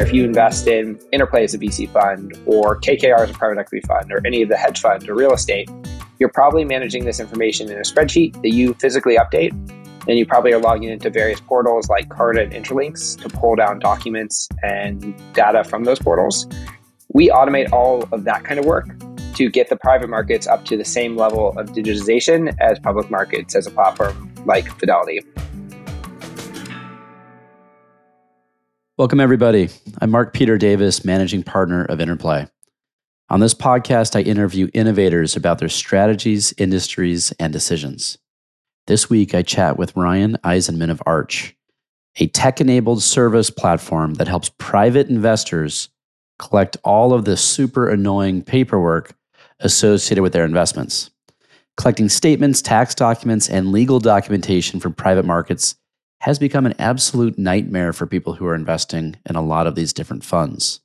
if you invest in Interplay as a VC fund or KKR as a private equity fund or any of the hedge funds or real estate, you're probably managing this information in a spreadsheet that you physically update. And you probably are logging into various portals like Carta and Intralinks to pull down documents and data from those portals. We automate all of that kind of work to get the private markets up to the same level of digitization as public markets as a platform like Fidelity. Welcome, everybody. I'm Mark Peter Davis, managing partner of Interplay. On this podcast, I interview innovators about their strategies, industries, and decisions. This week, I chat with Ryan Eisenman of Arch, a tech enabled service platform that helps private investors collect all of the super annoying paperwork associated with their investments. Collecting statements, tax documents, and legal documentation from private markets has become an absolute nightmare for people who are investing in a lot of these different funds.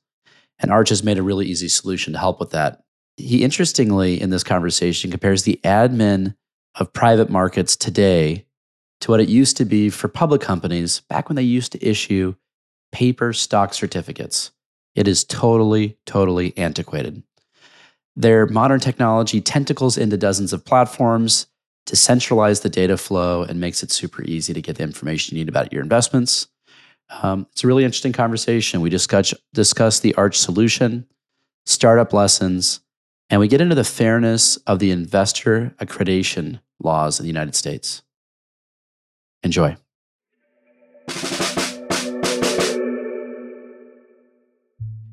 And Arch has made a really easy solution to help with that. He interestingly, in this conversation, compares the admin of private markets today to what it used to be for public companies back when they used to issue paper stock certificates. It is totally, totally antiquated. Their modern technology tentacles into dozens of platforms to centralize the data flow and makes it super easy to get the information you need about your investments. Um, it's a really interesting conversation. We discuss, discuss the Arch solution, startup lessons, and we get into the fairness of the investor accreditation laws in the United States. Enjoy.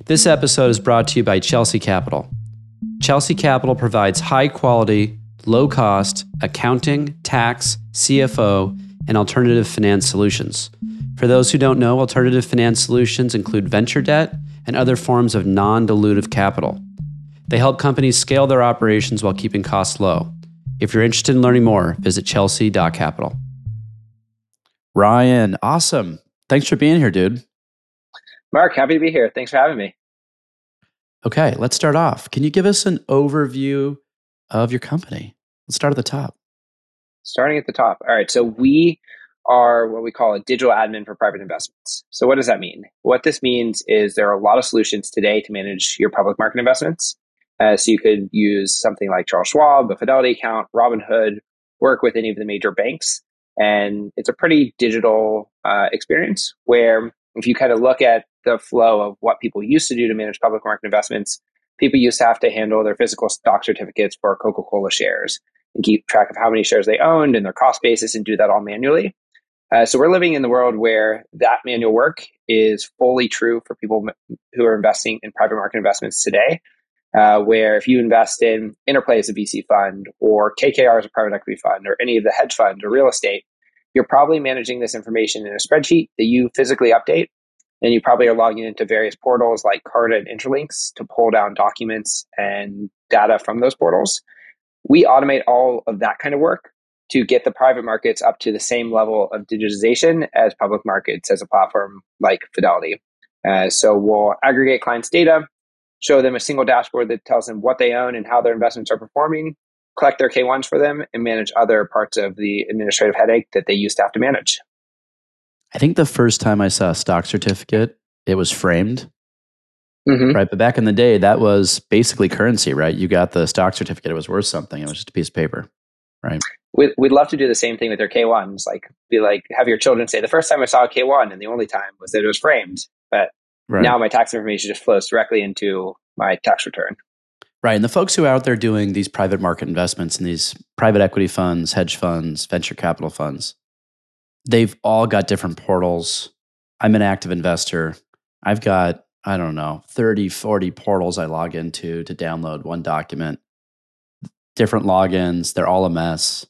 This episode is brought to you by Chelsea Capital. Chelsea Capital provides high quality, low cost accounting, tax, CFO, and alternative finance solutions. For those who don't know, alternative finance solutions include venture debt and other forms of non dilutive capital. They help companies scale their operations while keeping costs low. If you're interested in learning more, visit chelsea.capital. Ryan, awesome. Thanks for being here, dude. Mark, happy to be here. Thanks for having me. Okay, let's start off. Can you give us an overview of your company? Let's start at the top. Starting at the top. All right. So we are what we call a digital admin for private investments. So what does that mean? What this means is there are a lot of solutions today to manage your public market investments. Uh, so you could use something like Charles Schwab, a Fidelity account, Robinhood, work with any of the major banks. And it's a pretty digital uh, experience where if you kind of look at the flow of what people used to do to manage public market investments, people used to have to handle their physical stock certificates for Coca Cola shares and keep track of how many shares they owned and their cost basis and do that all manually. Uh, so we're living in the world where that manual work is fully true for people who are investing in private market investments today. Uh, where if you invest in Interplay as a VC fund or KKR as a private equity fund or any of the hedge funds or real estate, you're probably managing this information in a spreadsheet that you physically update and you probably are logging into various portals like Carta and Intralinks to pull down documents and data from those portals. We automate all of that kind of work to get the private markets up to the same level of digitization as public markets as a platform like Fidelity. Uh, so we'll aggregate clients' data, show them a single dashboard that tells them what they own and how their investments are performing, collect their K1s for them, and manage other parts of the administrative headache that they used to have to manage. I think the first time I saw a stock certificate, it was framed. Mm-hmm. Right. But back in the day, that was basically currency, right? You got the stock certificate, it was worth something. It was just a piece of paper. Right. We'd, we'd love to do the same thing with their K1s. Like, be like, have your children say, the first time I saw a K1 and the only time was that it was framed. But right. now my tax information just flows directly into my tax return. Right. And the folks who are out there doing these private market investments and these private equity funds, hedge funds, venture capital funds, they've all got different portals. I'm an active investor. I've got, I don't know, 30, 40 portals I log into to download one document. Different logins, they're all a mess.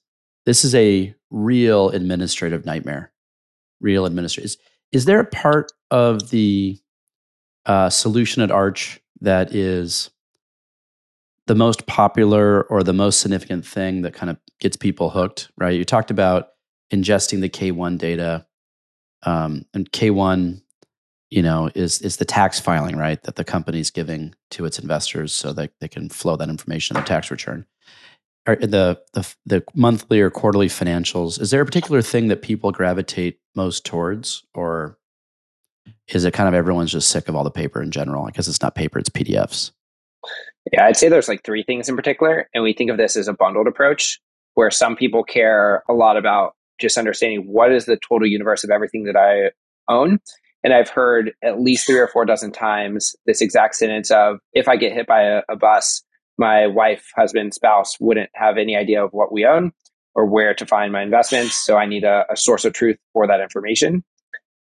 This is a real administrative nightmare. Real administrative. Is, is there a part of the uh, solution at Arch that is the most popular or the most significant thing that kind of gets people hooked, right? You talked about ingesting the K1 data. Um, and K1, you know, is is the tax filing, right? That the company's giving to its investors so that they can flow that information in the tax return. Are the, the the monthly or quarterly financials, is there a particular thing that people gravitate most towards or Is it kind of everyone's just sick of all the paper in general? I guess it's not paper, it's PDFs. Yeah, I'd say there's like three things in particular. And we think of this as a bundled approach where some people care a lot about just understanding what is the total universe of everything that I own. And I've heard at least three or four dozen times this exact sentence of if I get hit by a, a bus, my wife, husband, spouse wouldn't have any idea of what we own or where to find my investments. So I need a, a source of truth for that information.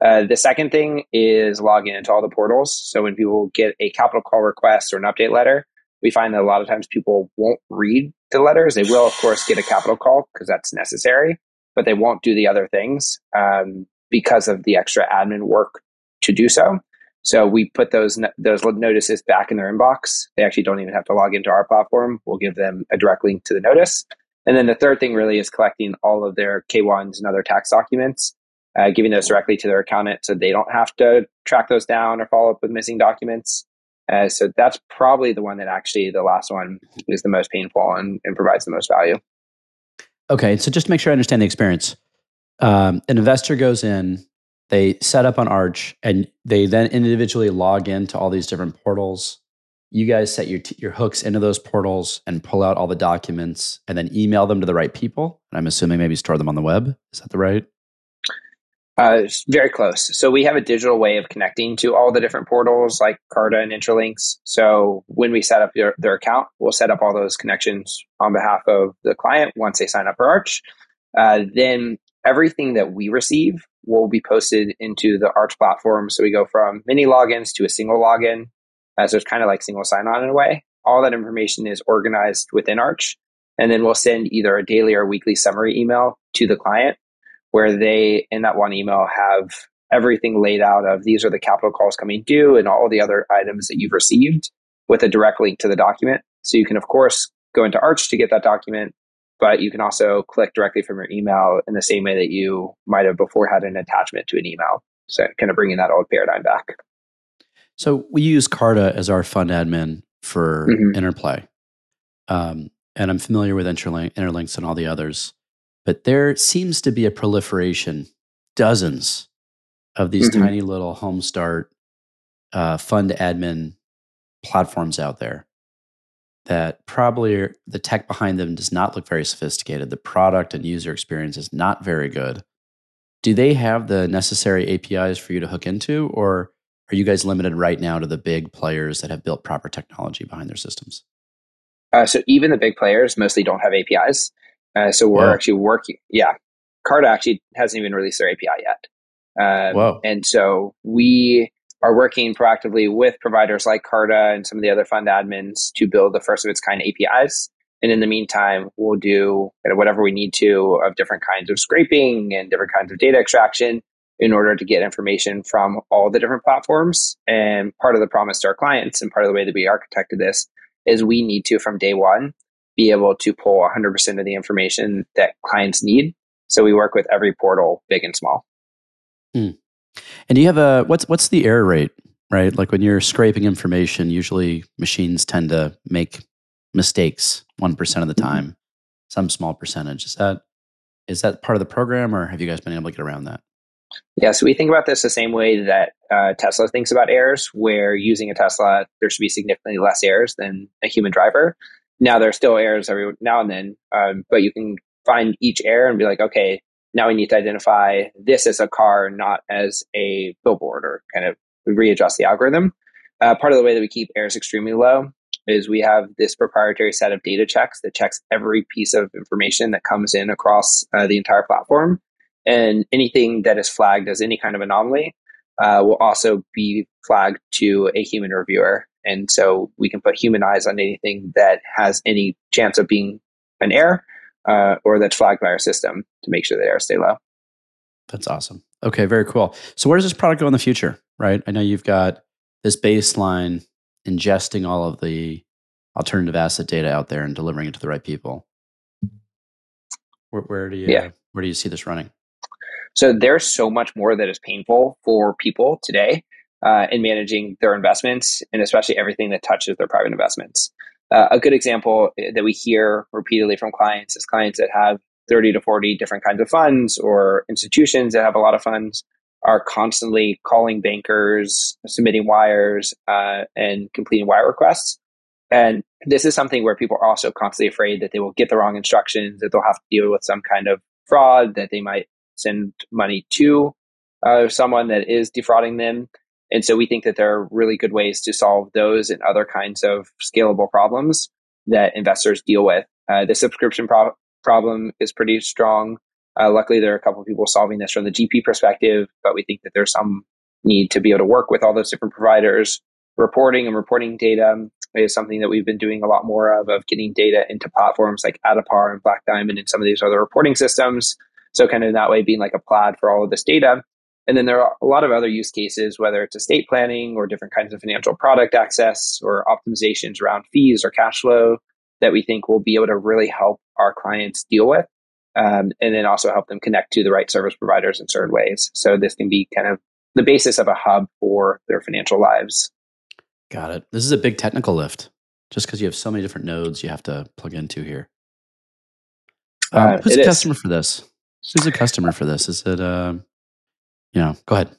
Uh, the second thing is logging into all the portals. So when people get a capital call request or an update letter, we find that a lot of times people won't read the letters. They will, of course, get a capital call because that's necessary, but they won't do the other things um, because of the extra admin work to do so. So we put those those notices back in their inbox. They actually don't even have to log into our platform. We'll give them a direct link to the notice. And then the third thing really is collecting all of their K1s and other tax documents, uh, giving those directly to their accountant so they don't have to track those down or follow up with missing documents. Uh, so that's probably the one that actually the last one is the most painful and, and provides the most value. Okay, so just to make sure I understand the experience, um, an investor goes in, they set up on Arch, and they then individually log into all these different portals. You guys set your t- your hooks into those portals and pull out all the documents, and then email them to the right people. And I'm assuming maybe store them on the web. Is that the right? Uh, very close. So we have a digital way of connecting to all the different portals like Carta and Intralinks. So when we set up their, their account, we'll set up all those connections on behalf of the client once they sign up for Arch. Uh, then everything that we receive will be posted into the Arch platform. So we go from many logins to a single login. Uh, so it's kind of like single sign on in a way. All that information is organized within Arch. And then we'll send either a daily or weekly summary email to the client where they, in that one email, have everything laid out of these are the capital calls coming due and all the other items that you've received with a direct link to the document. So you can, of course, go into Arch to get that document, but you can also click directly from your email in the same way that you might have before had an attachment to an email. So kind of bringing that old paradigm back. So we use Carta as our fund admin for mm-hmm. Interplay. Um, and I'm familiar with Intralink, Intralinks and all the others. But there seems to be a proliferation, dozens of these mm-hmm. tiny little home start uh, fund admin platforms out there that probably are, the tech behind them does not look very sophisticated. The product and user experience is not very good. Do they have the necessary APIs for you to hook into, or are you guys limited right now to the big players that have built proper technology behind their systems? Uh, so even the big players mostly don't have APIs. Uh, so we're actually working. Yeah, Carta actually hasn't even released their API yet. Um, Whoa. And so we are working proactively with providers like Carta and some of the other fund admins to build the first of its kind APIs. And in the meantime, we'll do whatever we need to of different kinds of scraping and different kinds of data extraction in order to get information from all the different platforms. And part of the promise to our clients and part of the way that we architected this is we need to, from day one, be able to pull 100% of the information that clients need. So we work with every portal, big and small. Mm. And do you have a what's what's the error rate, right? Like when you're scraping information, usually machines tend to make mistakes 1% of the mm-hmm. time, mm-hmm. some small percentage. Is that is that part of the program or have you guys been able to get around that? Yeah, so we think about this the same way that uh, Tesla thinks about errors, where using a Tesla, there should be significantly less errors than a human driver. Now there are still errors every now and then, um, but you can find each error and be like, okay, now we need to identify this as a car, not as a billboard, or kind of readjust the algorithm. Uh, part of the way that we keep errors extremely low is we have this proprietary set of data checks that checks every piece of information that comes in across uh, the entire platform. And anything that is flagged as any kind of anomaly uh, will also be flagged to a human reviewer. And so we can put human eyes on anything that has any chance of being an error uh, or that's flagged by our system to make sure that errors stay low. That's awesome. Okay, very cool. So where does this product go in the future? Right? I know you've got this baseline ingesting all of the alternative asset data out there and delivering it to the right people. Where, where do you yeah. where do you see this running? So there's so much more that is painful for people today uh, in managing their investments and especially everything that touches their private investments. Uh, a good example that we hear repeatedly from clients is clients that have 30 to 40 different kinds of funds or institutions that have a lot of funds. are constantly calling bankers, submitting wires, uh, and completing wire requests. And this is something where people are also constantly afraid that they will get the wrong instructions, that they'll have to deal with some kind of fraud, that they might send money to uh, someone that is defrauding them. And so we think that there are really good ways to solve those and other kinds of scalable problems that investors deal with. Uh, the subscription pro- problem is pretty strong. Uh, luckily, there are a couple of people solving this from the GP perspective, but we think that there's some need to be able to work with all those different providers. Reporting and reporting data is something that we've been doing a lot more of, of getting data into platforms like Addepar and Black Diamond and some of these other reporting systems. So kind of in that way, being like a plaid for all of this data. And then there are a lot of other use cases, whether it's estate planning or different kinds of financial product access or optimizations around fees or cash flow that we think will be able to really help our clients deal with. Um, and then also help them connect to the right service providers in certain ways. So this can be kind of the basis of a hub for their financial lives. Got it. This is a big technical lift just because you have so many different nodes you have to plug into here. Um, uh, who's a customer is. for this? Who's a customer for this? Is it, uh, know, go ahead.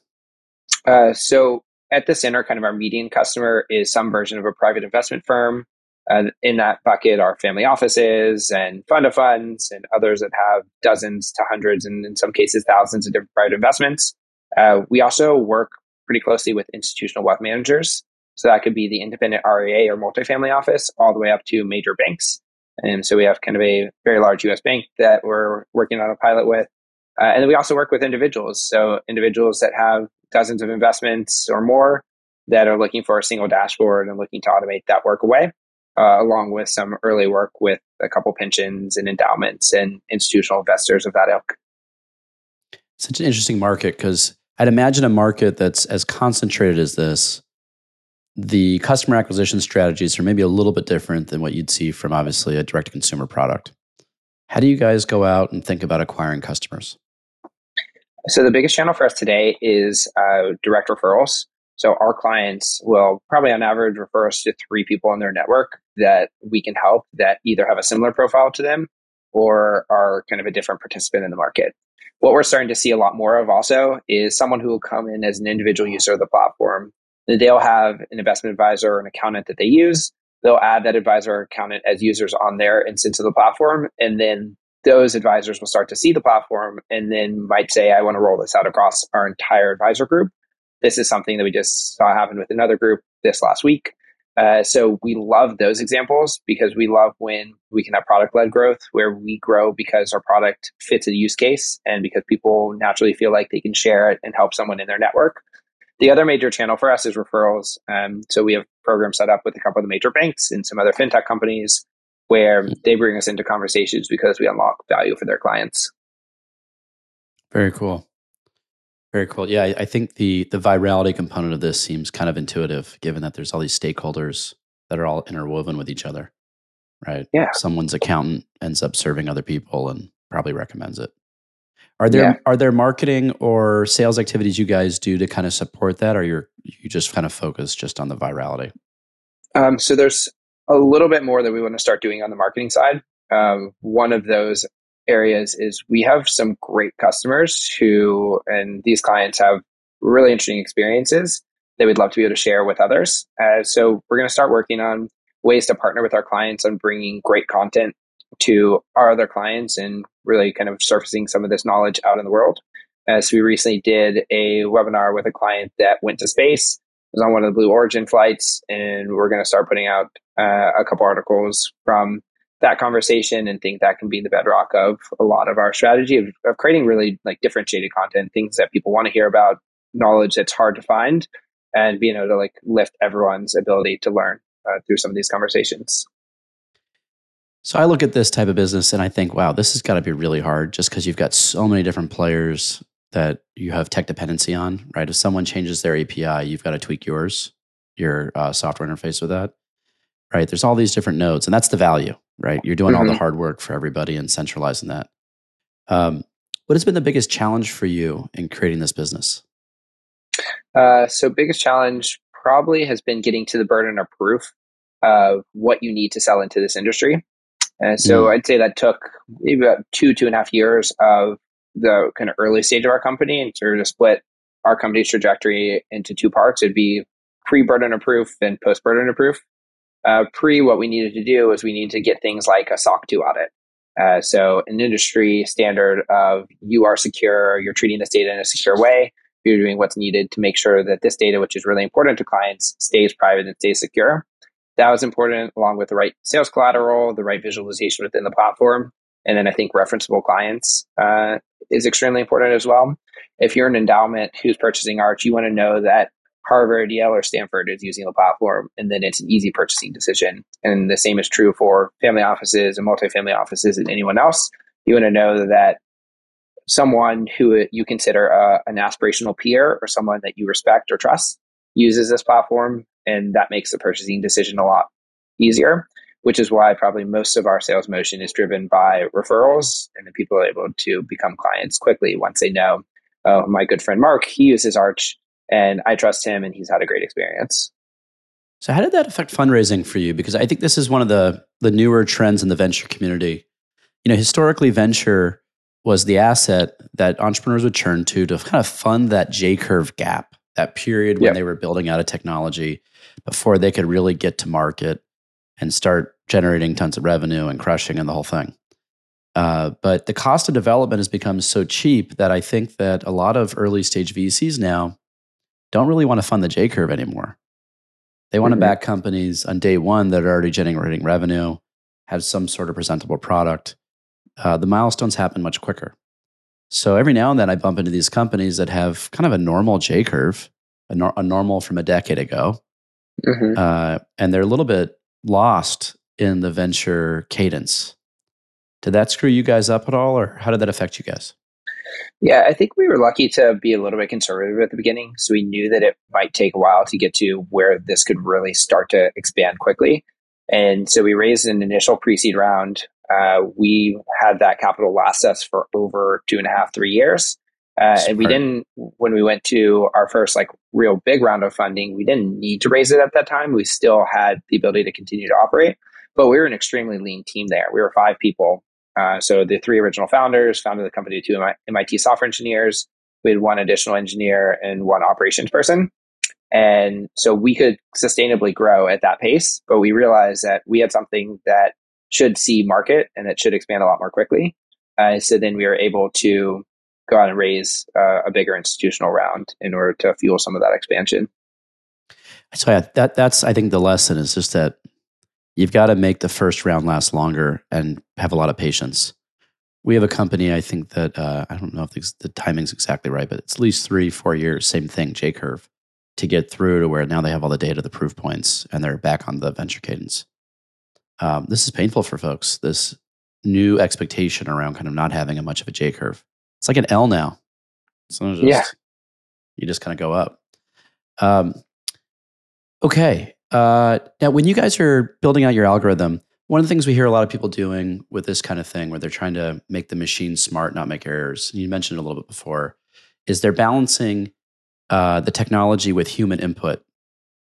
Uh, so at the center, kind of our median customer is some version of a private investment firm and in that bucket are family offices and fund of funds and others that have dozens to hundreds and in some cases thousands of different private investments. Uh, we also work pretty closely with institutional wealth managers. So that could be the independent RIA or multifamily office all the way up to major banks. And so we have kind of a very large US bank that we're working on a pilot with. Uh, and we also work with individuals. So individuals that have dozens of investments or more that are looking for a single dashboard and looking to automate that work away uh, along with some early work with a couple pensions and endowments and institutional investors of that ilk. Such an interesting market because I'd imagine a market that's as concentrated as this, the customer acquisition strategies are maybe a little bit different than what you'd see from obviously a direct consumer product. How do you guys go out and think about acquiring customers? So, the biggest channel for us today is uh, direct referrals. So our clients will probably on average refer us to three people in their network that we can help that either have a similar profile to them or are kind of a different participant in the market. What we're starting to see a lot more of also is someone who will come in as an individual user of the platform. They'll have an investment advisor or an accountant that they use. They'll add that advisor or accountant as users on their instance of the platform. And then those advisors will start to see the platform and then might say, I want to roll this out across our entire advisor group. This is something that we just saw happen with another group this last week. Uh, so we love those examples because we love when we can have product led growth where we grow because our product fits a use case and because people naturally feel like they can share it and help someone in their network. The other major channel for us is referrals. Um, so we have programs set up with a couple of the major banks and some other fintech companies where they bring us into conversations because we unlock value for their clients. Very cool. Very cool. Yeah, I think the the virality component of this seems kind of intuitive, given that there's all these stakeholders that are all interwoven with each other, right? Yeah. Someone's accountant ends up serving other people and probably recommends it. Are there yeah. are there marketing or sales activities you guys do to kind of support that, or you're you just kind of focus just on the virality? Um, so there's a little bit more that we want to start doing on the marketing side. Um, one of those areas is we have some great customers who, and these clients have really interesting experiences that we'd love to be able to share with others. Uh, so we're going to start working on ways to partner with our clients on bringing great content to our other clients and really kind of surfacing some of this knowledge out in the world. Uh, so we recently did a webinar with a client that went to space, was on one of the Blue Origin flights, and we're going to start putting out uh, a couple articles from that conversation and think that can be the bedrock of a lot of our strategy of, of creating really like differentiated content, things that people want to hear about, knowledge that's hard to find, and being able to like lift everyone's ability to learn uh, through some of these conversations. So I look at this type of business and I think, wow, this has got to be really hard just because you've got so many different players that you have tech dependency on, right? If someone changes their API, you've got to tweak yours, your uh, software interface with that, right? There's all these different nodes, and that's the value, right? You're doing mm-hmm. all the mm-hmm. hard work for everybody and centralizing that. Um, what has been the biggest challenge for you in creating this business? Uh, so, biggest challenge probably has been getting to the burden of proof of what you need to sell into this industry. And so, mm. I'd say that took maybe about two, two and a half years of the kind of early stage of our company and sort of split our company's trajectory into two parts. It'd be pre burden of proof and post burden of proof. Uh, pre, what we needed to do is we needed to get things like a SOC 2 audit. Uh, so, an industry standard of you are secure, you're treating this data in a secure way, you're doing what's needed to make sure that this data, which is really important to clients, stays private and stays secure. That was important, along with the right sales collateral, the right visualization within the platform. And then I think referenceable clients uh, is extremely important as well. If you're an endowment who's purchasing art, you want to know that Harvard, Yale, or Stanford is using the platform, and then it's an easy purchasing decision. And the same is true for family offices and multifamily offices and anyone else. You want to know that someone who you consider a, an aspirational peer or someone that you respect or trust uses this platform, and that makes the purchasing decision a lot easier. Which is why probably most of our sales motion is driven by referrals, and the people are able to become clients quickly once they know, oh, my good friend Mark, he uses Arch and I trust him and he's had a great experience. So how did that affect fundraising for you? Because I think this is one of the the newer trends in the venture community. You know, historically venture was the asset that entrepreneurs would turn to to kind of fund that J curve gap, that period when yep. they were building out a technology before they could really get to market and start generating tons of revenue and crushing and the whole thing. Uh, but the cost of development has become so cheap that I think that a lot of early stage VCs now don't really want to fund the J curve anymore. They want mm-hmm. to back companies on day one that are already generating revenue, have some sort of presentable product. Uh, the milestones happen much quicker. So every now and then I bump into these companies that have kind of a normal J curve, a, nor- a normal from a decade ago. Mm-hmm. Uh, and they're a little bit lost in the venture cadence. Did that screw you guys up at all, or how did that affect you guys? Yeah, I think we were lucky to be a little bit conservative at the beginning. So we knew that it might take a while to get to where this could really start to expand quickly. And so we raised an initial pre seed round. Uh, we had that capital last us for over two and a half, three years. Uh, and we didn't, when we went to our first like real big round of funding, we didn't need to raise it at that time. We still had the ability to continue to operate, but we were an extremely lean team there. We were five people uh, so the three original founders founded the company, two MIT software engineers. We had one additional engineer and one operations person. And so we could sustainably grow at that pace, but we realized that we had something that should see market and that should expand a lot more quickly. Uh, so then we were able to go out and raise uh, a bigger institutional round in order to fuel some of that expansion. So yeah, that that's I think the lesson is just that you've got to make the first round last longer and have a lot of patience. We have a company, I think that uh, I don't know if the, the timing's exactly right, but it's at least three, four years, same thing, J curve, to get through to where now they have all the data, the proof points, and they're back on the venture cadence. Um, this is painful for folks. This new expectation around kind of not having a much of a J curve. It's like an L now. So just, yeah. you just kind of go up. Um, okay. Uh, now, when you guys are building out your algorithm, one of the things we hear a lot of people doing with this kind of thing, where they're trying to make the machine smart, not make errors, you mentioned it a little bit before, is they're balancing uh, the technology with human input.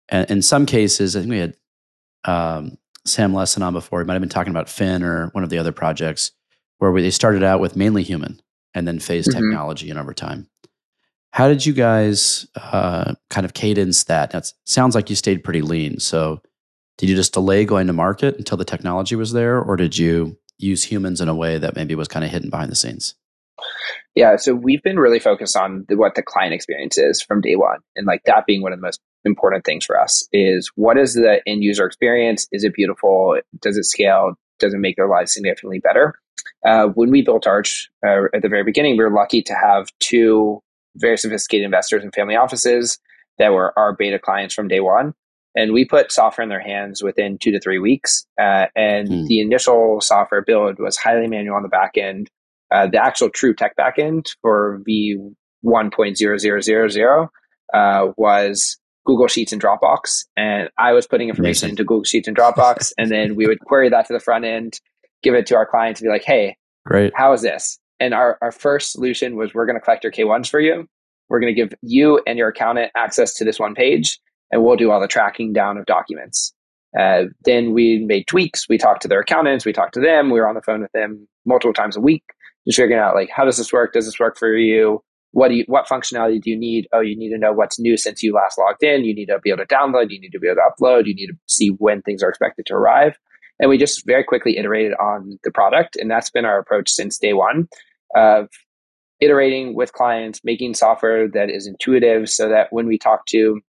And in some cases, I think we had um, Sam Lessin on before. He might have been talking about Fin or one of the other projects where they started out with mainly human and then phase mm-hmm. technology in over time. How did you guys uh, kind of cadence that? That sounds like you stayed pretty lean. So, did you just delay going to market until the technology was there, or did you use humans in a way that maybe was kind of hidden behind the scenes? Yeah, so we've been really focused on the, what the client experience is from day one, and like that being one of the most important things for us is what is the end user experience? Is it beautiful? Does it scale? Does it make their lives significantly better? Uh, when we built Arch uh, at the very beginning, we were lucky to have two very sophisticated investors and family offices that were our beta clients from day one. And we put software in their hands within two to three weeks. Uh, and mm. the initial software build was highly manual on the back end. Uh, the actual true tech backend for V1.0000 uh, was Google Sheets and Dropbox. And I was putting information into Google Sheets and Dropbox. and then we would query that to the front end, give it to our client to be like, hey, Great. how is this? And our, our first solution was we're going to collect your K1s for you. We're going to give you and your accountant access to this one page, and we'll do all the tracking down of documents. Uh, then we made tweaks. We talked to their accountants. We talked to them. We were on the phone with them multiple times a week, just figuring out like, how does this work? Does this work for you? what do you, what functionality do you need? Oh, you need to know what's new since you last logged in. You need to be able to download. You need to be able to upload. You need to see when things are expected to arrive. And we just very quickly iterated on the product. And that's been our approach since day one of iterating with clients, making software that is intuitive so that when we talk to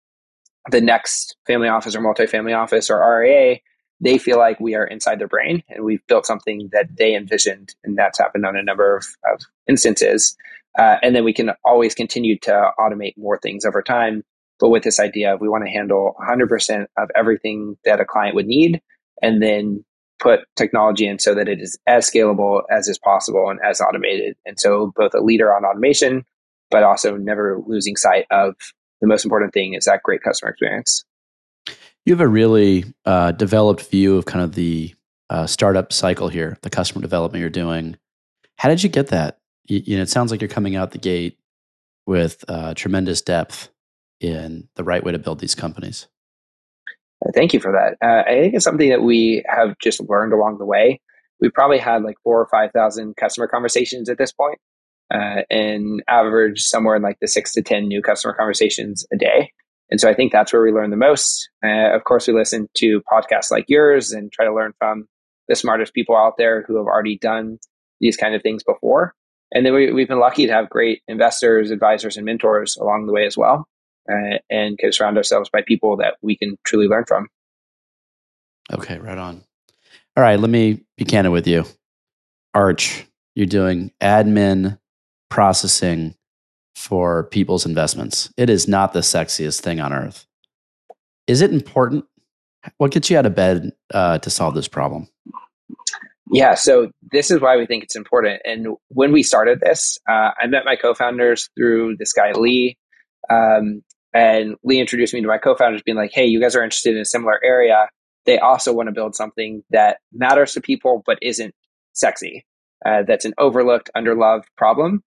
the next family office or multifamily office or RIA, they feel like we are inside their brain and we've built something that they envisioned. And that's happened on a number of, of instances. Uh, and then we can always continue to automate more things over time. But with this idea of we want to handle 100% of everything that a client would need and then put technology in so that it is as scalable as is possible and as automated. And so both a leader on automation, but also never losing sight of the most important thing is that great customer experience. You have a really uh, developed view of kind of the uh, startup cycle here, the customer development you're doing. How did you get that? You, you know, it sounds like you're coming out the gate with uh, tremendous depth in the right way to build these companies. Uh, thank you for that. Uh, I think it's something that we have just learned along the way. We probably had like four or five thousand customer conversations at this point, uh, and average somewhere in like the six to ten new customer conversations a day. And so I think that's where we learn the most. Uh, of course, we listen to podcasts like yours and try to learn from the smartest people out there who have already done these kind of things before. And then we, we've been lucky to have great investors, advisors, and mentors along the way as well, uh, and can surround ourselves by people that we can truly learn from. Okay, right on. All right, let me be candid with you. Arch, you're doing admin processing for people's investments. It is not the sexiest thing on earth. Is it important? What gets you out of bed uh, to solve this problem? Yeah, so this is why we think it's important. And when we started this, uh, I met my co-founders through this guy Lee, um, and Lee introduced me to my co-founders, being like, "Hey, you guys are interested in a similar area. They also want to build something that matters to people but isn't sexy. Uh, that's an overlooked, underloved problem.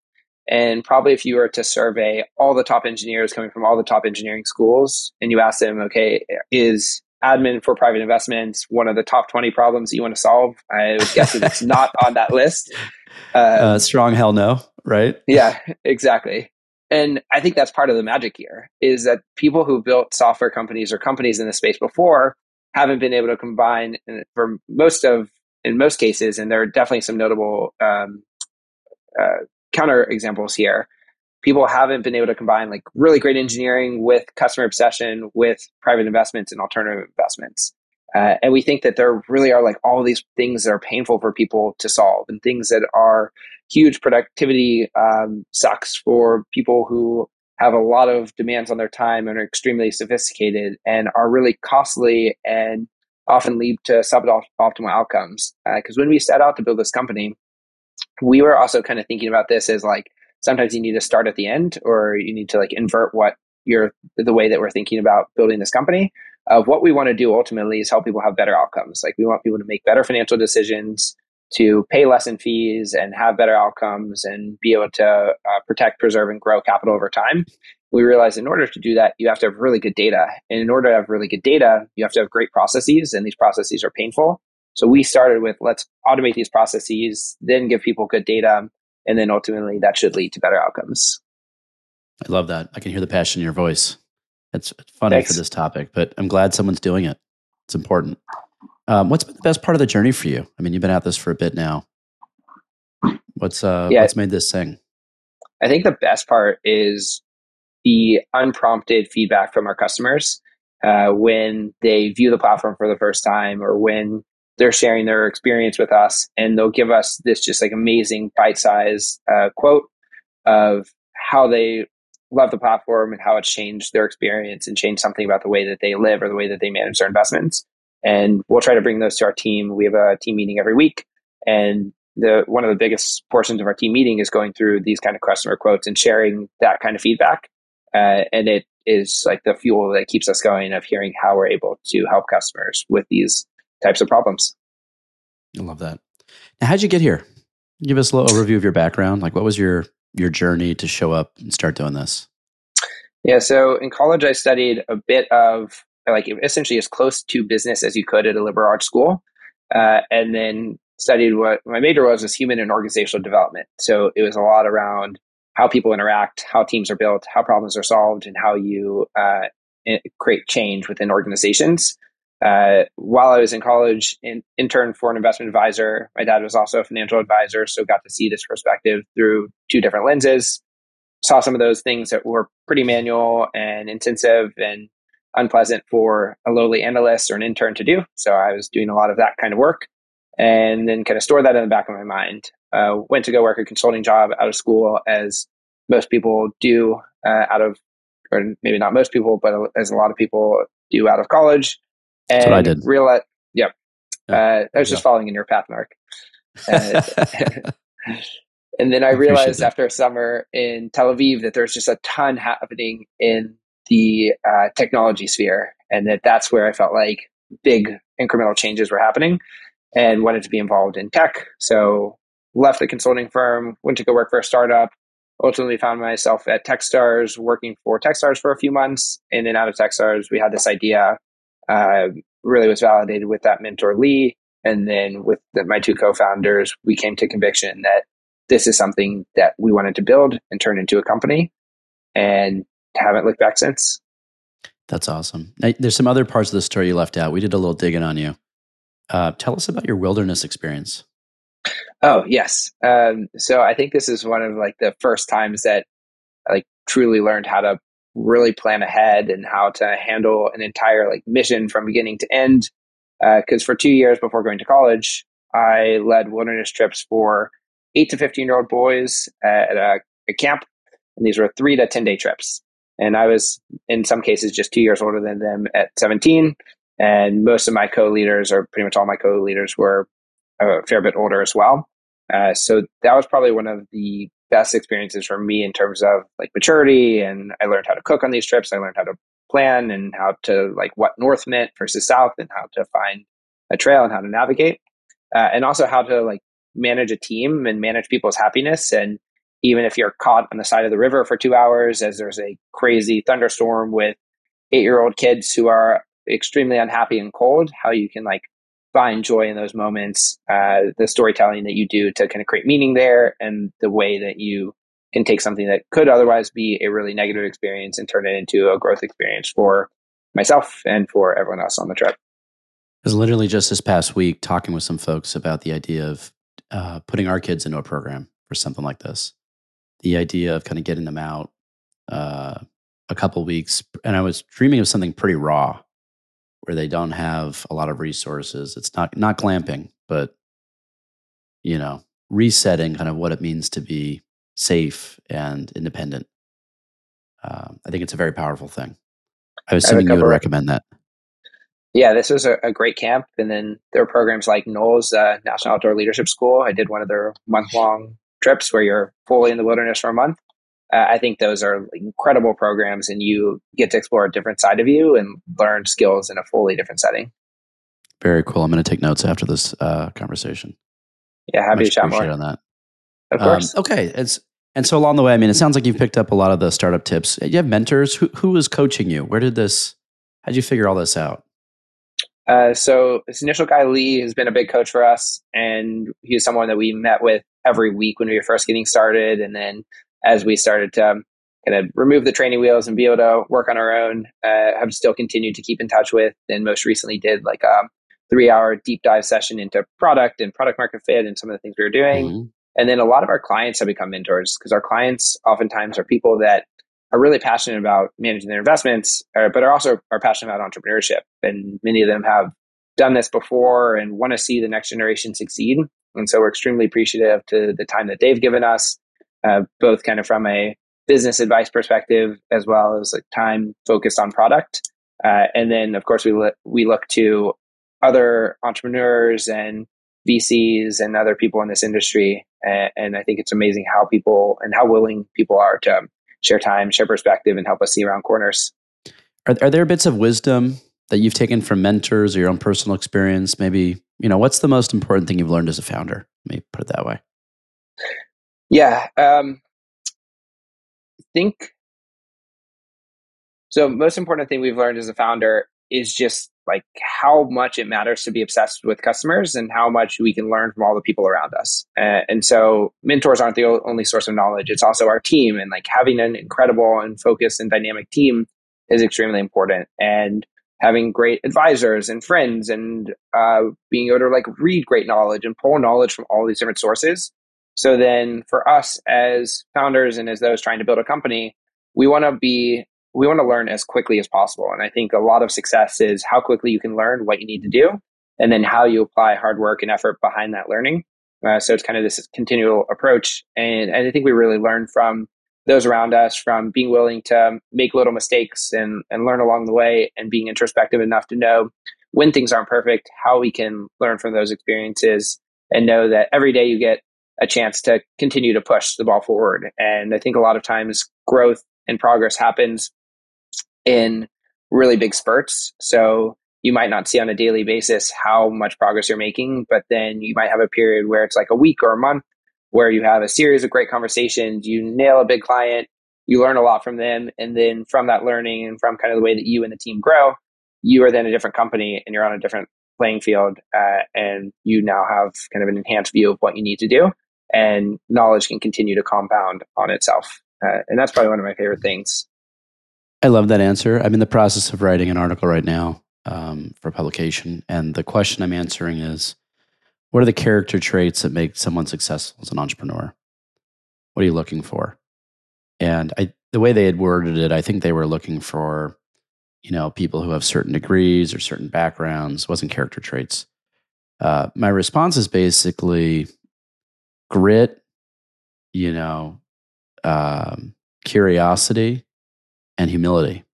And probably if you were to survey all the top engineers coming from all the top engineering schools and you ask them, okay, is admin for private investments one of the top 20 problems that you want to solve? I would guess it's not on that list. Uh, uh, strong hell no, right? Yeah, exactly. And I think that's part of the magic here is that people who built software companies or companies in the space before haven't been able to combine for most of, in most cases, and there are definitely some notable um, uh, counter examples here. People haven't been able to combine like really great engineering with customer obsession with private investments and alternative investments. Uh, and we think that there really are like all these things that are painful for people to solve and things that are huge productivity um, sucks for people who have a lot of demands on their time and are extremely sophisticated and are really costly and often lead to suboptimal outcomes. Because uh, when we set out to build this company, we were also kind of thinking about this as like sometimes you need to start at the end or you need to like invert what you're the way that we're thinking about building this company of what we want to do ultimately is help people have better outcomes like we want people to make better financial decisions to pay less in fees and have better outcomes and be able to uh, protect preserve and grow capital over time we realize in order to do that you have to have really good data and in order to have really good data you have to have great processes and these processes are painful so we started with let's automate these processes, then give people good data, and then ultimately that should lead to better outcomes. I love that. I can hear the passion in your voice. It's funny Thanks. for this topic, but I'm glad someone's doing it. It's important. Um, what's been the best part of the journey for you? I mean, you've been at this for a bit now. What's uh, yeah, what's made this thing? I think the best part is the unprompted feedback from our customers uh, when they view the platform for the first time, or when they're sharing their experience with us and they'll give us this just like amazing bite-sized uh, quote of how they love the platform and how it's changed their experience and changed something about the way that they live or the way that they manage their investments and we'll try to bring those to our team we have a team meeting every week and the one of the biggest portions of our team meeting is going through these kind of customer quotes and sharing that kind of feedback uh, and it is like the fuel that keeps us going of hearing how we're able to help customers with these types of problems. I love that. Now, how'd you get here? Give us a little overview of your background. Like, what was your your journey to show up and start doing this? Yeah, so in college, I studied a bit of like essentially as close to business as you could at a liberal arts school, uh, and then studied what my major was was human and organizational development. So it was a lot around how people interact, how teams are built, how problems are solved, and how you uh, create change within organizations. Uh, while I was in college, in, interned for an investment advisor. My dad was also a financial advisor, so got to see this perspective through two different lenses. Saw some of those things that were pretty manual and intensive and unpleasant for a lowly analyst or an intern to do. So I was doing a lot of that kind of work, and then kind of stored that in the back of my mind. Uh, went to go work a consulting job out of school, as most people do uh, out of, or maybe not most people, but as a lot of people do out of college and That's what I did. Realize, yep. Yeah. Uh, I was just following in your path, Mark. Uh, and then I, I realized after a summer in Tel Aviv that there's just a ton happening in the uh, technology sphere, and that that's where I felt like big incremental changes were happening, and wanted to be involved in tech. So left the consulting firm, went to go work for a startup. Ultimately, found myself at TechStars, working for TechStars for a few months, and then out of TechStars, we had this idea uh, really was validated with that mentor Lee. And then with the, my two co-founders, we came to conviction that this is something that we wanted to build and turn into a company and haven't looked back since. That's awesome. Now, there's some other parts of the story you left out. We did a little digging on you. Uh, tell us about your wilderness experience. Oh yes. Um, so I think this is one of like the first times that I like truly learned how to really plan ahead and how to handle an entire like mission from beginning to end. Because uh, for two years before going to college, I led wilderness trips for eight to 15 year old boys at a, a camp. And these were three to 10 day trips. And I was, in some cases, just two years older than them at 17. And most of my co leaders, or pretty much all my co leaders, were a fair bit older as well. Uh, so that was probably one of the best experiences for me in terms of like maturity and I learned how to cook on these trips. I learned how to plan and how to like what north meant versus south and how to find a trail and how to navigate. Uh, and also how to like manage a team and manage people's happiness. And even if you're caught on the side of the river for two hours as there's a crazy thunderstorm with eight year old kids who are extremely unhappy and cold, how you can like find joy in those moments, uh, the storytelling that you do to kind of create meaning there, and the way that you can take something that could otherwise be a really negative experience and turn it into a growth experience for myself and for everyone else on the trip. I was literally just this past week talking with some folks about the idea of uh, putting our kids into a program for something like this. The idea of kind of getting them out uh, a couple weeks, and I was dreaming of something pretty raw where they don't have a lot of resources. It's not not glamping, but you know, resetting kind of what it means to be safe and independent. Uh, I think it's a very powerful thing. I was assuming you would recommend that. Yeah, this was a, a, great camp, and then there are programs like NOLS, uh, National Outdoor Leadership School. I did one of their month long trips where you're fully in the wilderness for a month uh, I think those are incredible programs, and you get to explore a different side of you and learn skills in a fully different setting. Very cool. I'm going to take notes after this uh, conversation. Yeah, happy Much to chat more on that. Of course. Um, okay. It's, and so along the way, I mean, it sounds like you've picked up a lot of the startup tips. You have mentors. Who who is coaching you? Where did this? How did you figure all this out? Uh, so this initial guy Lee has been a big coach for us, and he's someone that we met with every week when we were first getting started, and then as we started to um, kind of remove the training wheels and be able to work on our own, uh, have still continued to keep in touch with. And most recently did like a three hour deep dive session into product and product market fit and some of the things we were doing. Mm-hmm. And then a lot of our clients have become mentors because our clients oftentimes are people that are really passionate about managing their investments, uh, but are also are passionate about entrepreneurship. And many of them have done this before and want to see the next generation succeed. And so we're extremely appreciative to the time that they've given us uh, both kind of from a business advice perspective as well as like time focused on product. Uh, and then, of course, we look, we look to other entrepreneurs and VCs and other people in this industry. And, and, I think it's amazing how people and how willing people are to share time, share perspective, and help us see around corners. Are, are there bits of wisdom that you've taken from mentors or your own personal experience? Maybe, you know, what's the most important thing you've learned as a founder? Let me put it that way. Yeah. Um, I think so. Most important thing we've learned as a founder is just like how much it matters to be obsessed with customers and how much we can learn from all the people around us. Uh, and so mentors aren't the only source of knowledge. It's also our team and like having an incredible and focused and dynamic team is extremely important. And having great advisors and friends and uh, being able to like read great knowledge and pull knowledge from all these different sources. So then for us as founders and as those trying to build a company, we want to be we want to learn as quickly as possible. And I think a lot of success is how quickly you can learn what you need to do and then how you apply hard work and effort behind that learning. Uh, so it's kind of this continual approach. And, and I think we really learn from those around us from being willing to make little mistakes and, and learn along the way and being introspective enough to know when things aren't perfect, how we can learn from those experiences and know that every day you get a chance to continue to push the ball forward. And I think a lot of times growth and progress happens in really big spurts. So you might not see on a daily basis how much progress you're making, but then you might have a period where it's like a week or a month where you have a series of great conversations, you nail a big client, you learn a lot from them, and then from that learning and from kind of the way that you and the team grow, you are then a different company and you're on a different playing field, uh, and you now have kind of an enhanced view of what you need to do, and knowledge can continue to compound on itself, uh, and that's probably one of my favorite things. I love that answer. I'm in the process of writing an article right now um, for publication, and the question I'm answering is what are the character traits that make someone successful as an entrepreneur? What are you looking for? And I, the way they had worded it, I think they were looking for, you know, people who have certain degrees or certain backgrounds. Wasn't character traits. Uh, my response is basically grit, you know, um, curiosity, and humility.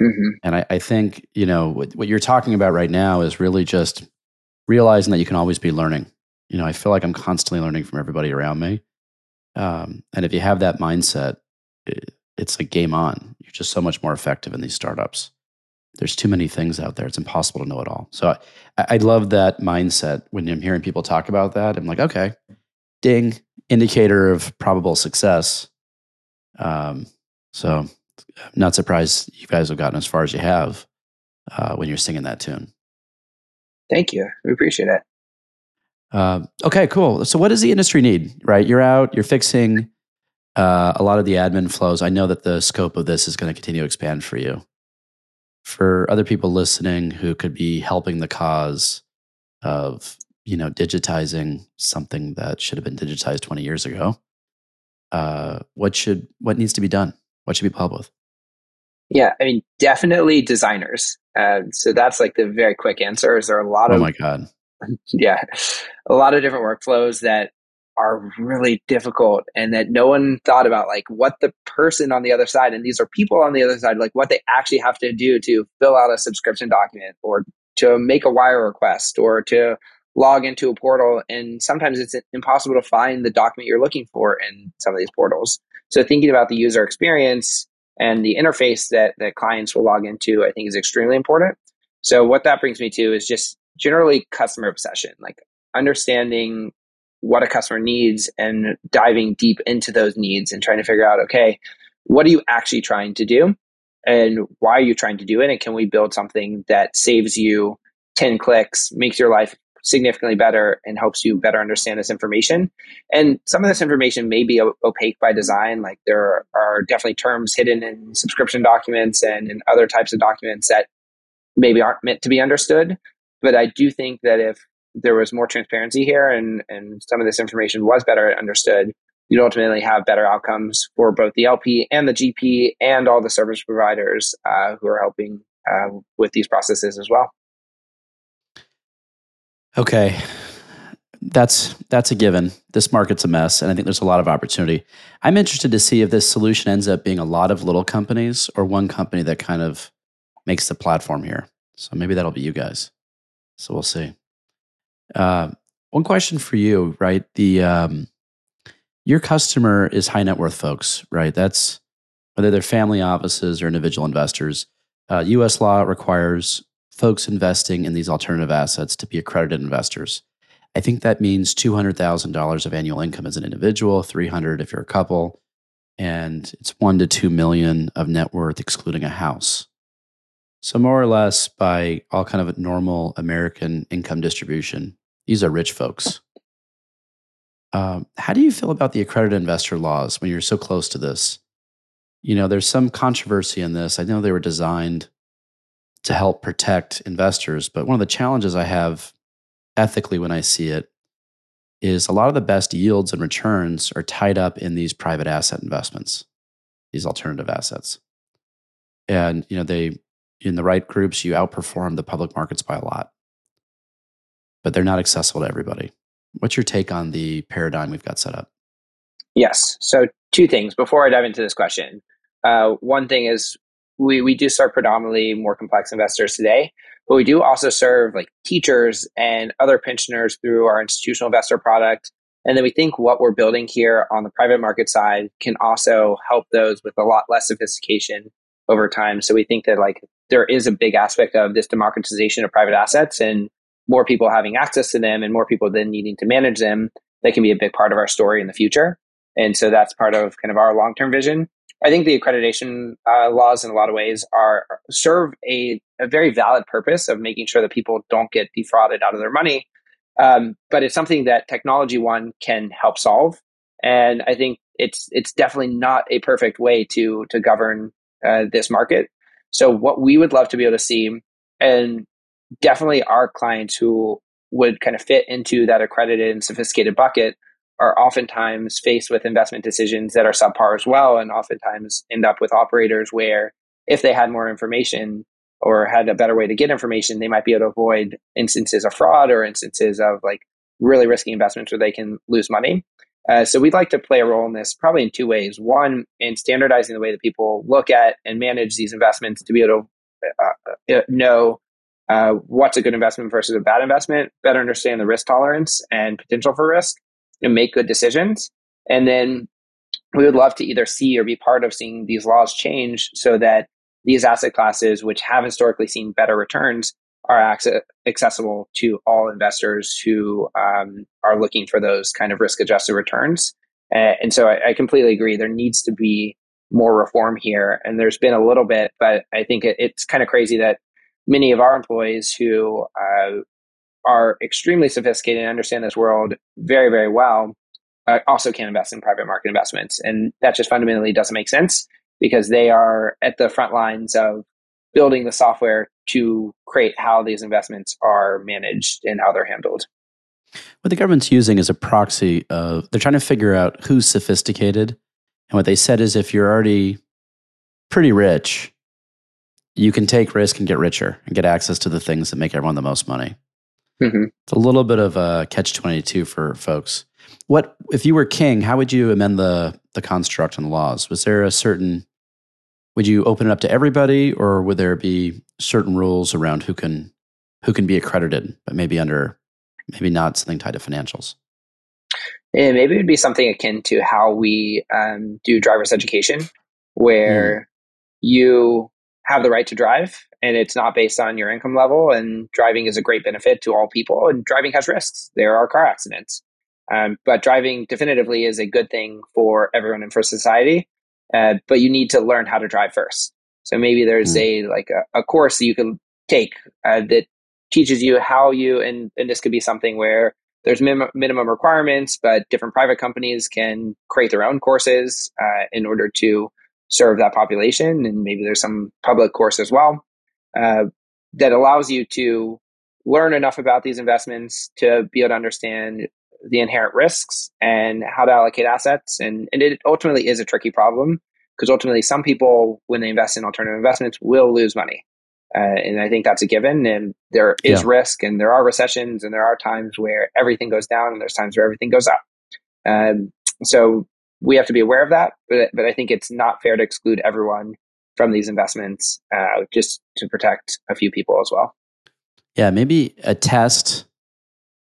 Mm-hmm. And I, I, think, you know, what, what you're talking about right now is really just realizing that you can always be learning. You know, I feel like I'm constantly learning from everybody around me. Um, and if you have that mindset, it, it's like game on. You're just so much more effective in these startups. There's too many things out there. It's impossible to know it all. So I, I love that mindset when I'm hearing people talk about that. I'm like, okay, ding, indicator of probable success. Um, so I'm not surprised you guys have gotten as far as you have uh, when you're singing that tune. Thank you. We appreciate it. Uh, okay, cool. So, what does the industry need? Right, you're out, you're fixing uh, a lot of the admin flows. I know that the scope of this is going to continue to expand for you. For other people listening who could be helping the cause of you know digitizing something that should have been digitized 20 years ago, uh, what should what needs to be done? What should be help with? Yeah, I mean, definitely designers. Uh, so that's like the very quick answer. Is there a lot oh of oh my god, yeah, a lot of different workflows that are really difficult and that no one thought about like what the person on the other side and these are people on the other side like what they actually have to do to fill out a subscription document or to make a wire request or to log into a portal and sometimes it's impossible to find the document you're looking for in some of these portals so thinking about the user experience and the interface that, that clients will log into, I think is extremely important. So what that brings me to is just generally customer obsession, like understanding what a customer needs and diving deep into those needs and trying to figure out, okay, what are you actually trying to do? And why are you trying to do it? And can we build something that saves you 10 clicks, makes your life significantly better and helps you better understand this information. And some of this information may be opaque by design. Like there are definitely terms hidden in subscription documents and in other types of documents that maybe aren't meant to be understood. But I do think that if there was more transparency here and, and some of this information was better understood, you'd ultimately have better outcomes for both the LP and the GP and all the service providers uh, who are helping uh, with these processes as well. Okay. That's that's a given. This market's a mess and I think there's a lot of opportunity. I'm interested to see if this solution ends up being a lot of little companies or one company that kind of makes the platform here. So maybe that'll be you guys. So we'll see. Uh, one question for you, right? The um, your customer is high net worth folks, right? That's whether they're family offices or individual investors. Uh, U.S. law requires folks investing in these alternative assets to be accredited investors. I think that means $200,000 of annual income as an individual, 300 if you're a couple, and it's 1 to 2 million of net worth excluding a house. So more or less by all kind of normal American income distribution, these are rich folks. Um, how do you feel about the accredited investor laws when you're so close to this? You know, there's some controversy in this. I know they were designed to help protect investors, but one of the challenges I have ethically when I see it is a lot of the best yields and returns are tied up in these private asset investments, these alternative assets. And, you know, they, in the right groups, you outperform the public markets by a lot, but they're not accessible to everybody. What's your take on the paradigm we've got set up? Yes. So, two things before I dive into this question. Uh, one thing is we, we do serve predominantly more complex investors today, but we do also serve like teachers and other pensioners through our institutional investor product. And then we think what we're building here on the private market side can also help those with a lot less sophistication over time. So we think that like there is a big aspect of this democratization of private assets and more people having access to them and more people then needing to manage them. That can be a big part of our story in the future. And so that's part of kind of our long term vision. I think the accreditation uh, laws, in a lot of ways, are serve a, a, very valid purpose of making sure that people don't get defrauded out of their money. Um, but it's something that technology one can help solve, and I think it's it's definitely not a perfect way to to govern uh, this market. So what we would love to be able to see, and definitely our clients who would kind of fit into that accredited and sophisticated bucket are oftentimes faced with investment decisions that are subpar as well, and oftentimes end up with operators where if they had more information or had a better way to get information, they might be able to avoid instances of fraud or instances of like really risky investments where they can lose money. Uh, so we'd like to play a role in this probably in two ways. One, in standardizing the way that people look at and manage these investments to be able to uh, uh know uh, what's a good investment versus a bad investment, better understand the risk tolerance and potential for risk, and make good decisions. And then we would love to either see or be part of seeing these laws change so that these asset classes, which have historically seen better returns, are access- accessible to all investors who um, are looking for those kind of risk adjusted returns. Uh, and so I, I, completely agree. There needs to be more reform here. And there's been a little bit, but I think it, it's kind of crazy that many of our employees who uh, are extremely sophisticated and understand this world very, very well uh, also can invest in private market investments. And that just fundamentally doesn't make sense because they are at the front lines of building the software to create how these investments are managed and how they're handled. What the government's using is a proxy of they're trying to figure out who's sophisticated. And what they said is if you're already pretty rich, you can take risk and get richer and get access to the things that make everyone the most money. Mm-hmm. It's a little bit of a catch 22 for folks. What if you were king, how would you amend the the construct and the laws? Was there a certain would you open it up to everybody or would there be certain rules around who can who can be accredited, but maybe under maybe not something tied to financials? Yeah, maybe it'd be something akin to how we um, do driver's education, where mm. you have the right to drive and it's not based on your income level and driving is a great benefit to all people and driving has risks there are car accidents um, but driving definitively is a good thing for everyone and for society uh, but you need to learn how to drive first so maybe there's mm. a like a, a, course that you can take uh, that teaches you how you and, and this could be something where there's min- minimum requirements but different private companies can create their own courses uh, in order to serve that population. And maybe there's some public course as well uh, that allows you to learn enough about these investments to be able to understand the inherent risks and how to allocate assets. And, and it ultimately is a tricky problem because ultimately some people, when they invest in alternative investments, will lose money. Uh, and I think that's a given. And there is yeah. risk, and there are recessions, and there are times where everything goes down, and there's times where everything goes up. Um, so we have to be aware of that, but, but I think it's not fair to exclude everyone from these investments uh, just to protect a few people as well. Yeah, maybe a test.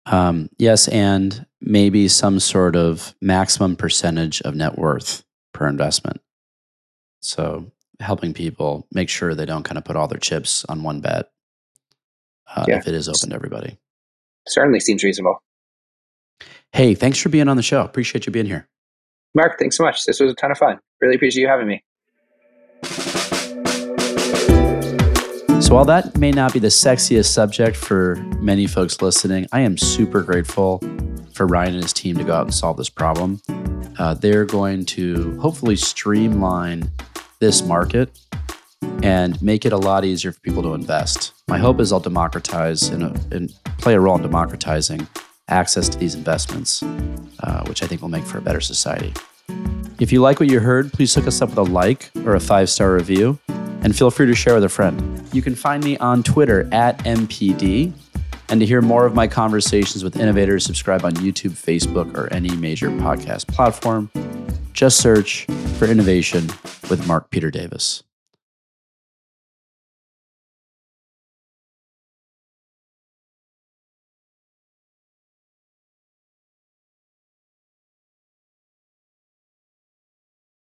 Um, yes, and maybe some sort of maximum percentage of net worth per investment. So helping people make sure they don't kind of put all their chips on one bet uh, yeah. if it is open to everybody. Certainly seems reasonable. Hey, thanks for being on the show. Appreciate you being here. Mark, thanks so much. This was a ton of fun. Really appreciate you having me. So, while that may not be the sexiest subject for many folks listening, I am super grateful for Ryan and his team to go out and solve this problem. Uh, they're going to hopefully streamline this market and make it a lot easier for people to invest. My hope is I'll democratize and, and play a role in democratizing access to these investments, uh, which I think will make for a better society. If you like what you heard, please hook us up with a like or a five star review, and feel free to share with a friend. You can find me on Twitter at MPD. And to hear more of my conversations with innovators, subscribe on YouTube, Facebook, or any major podcast platform. Just search for innovation with Mark Peter Davis.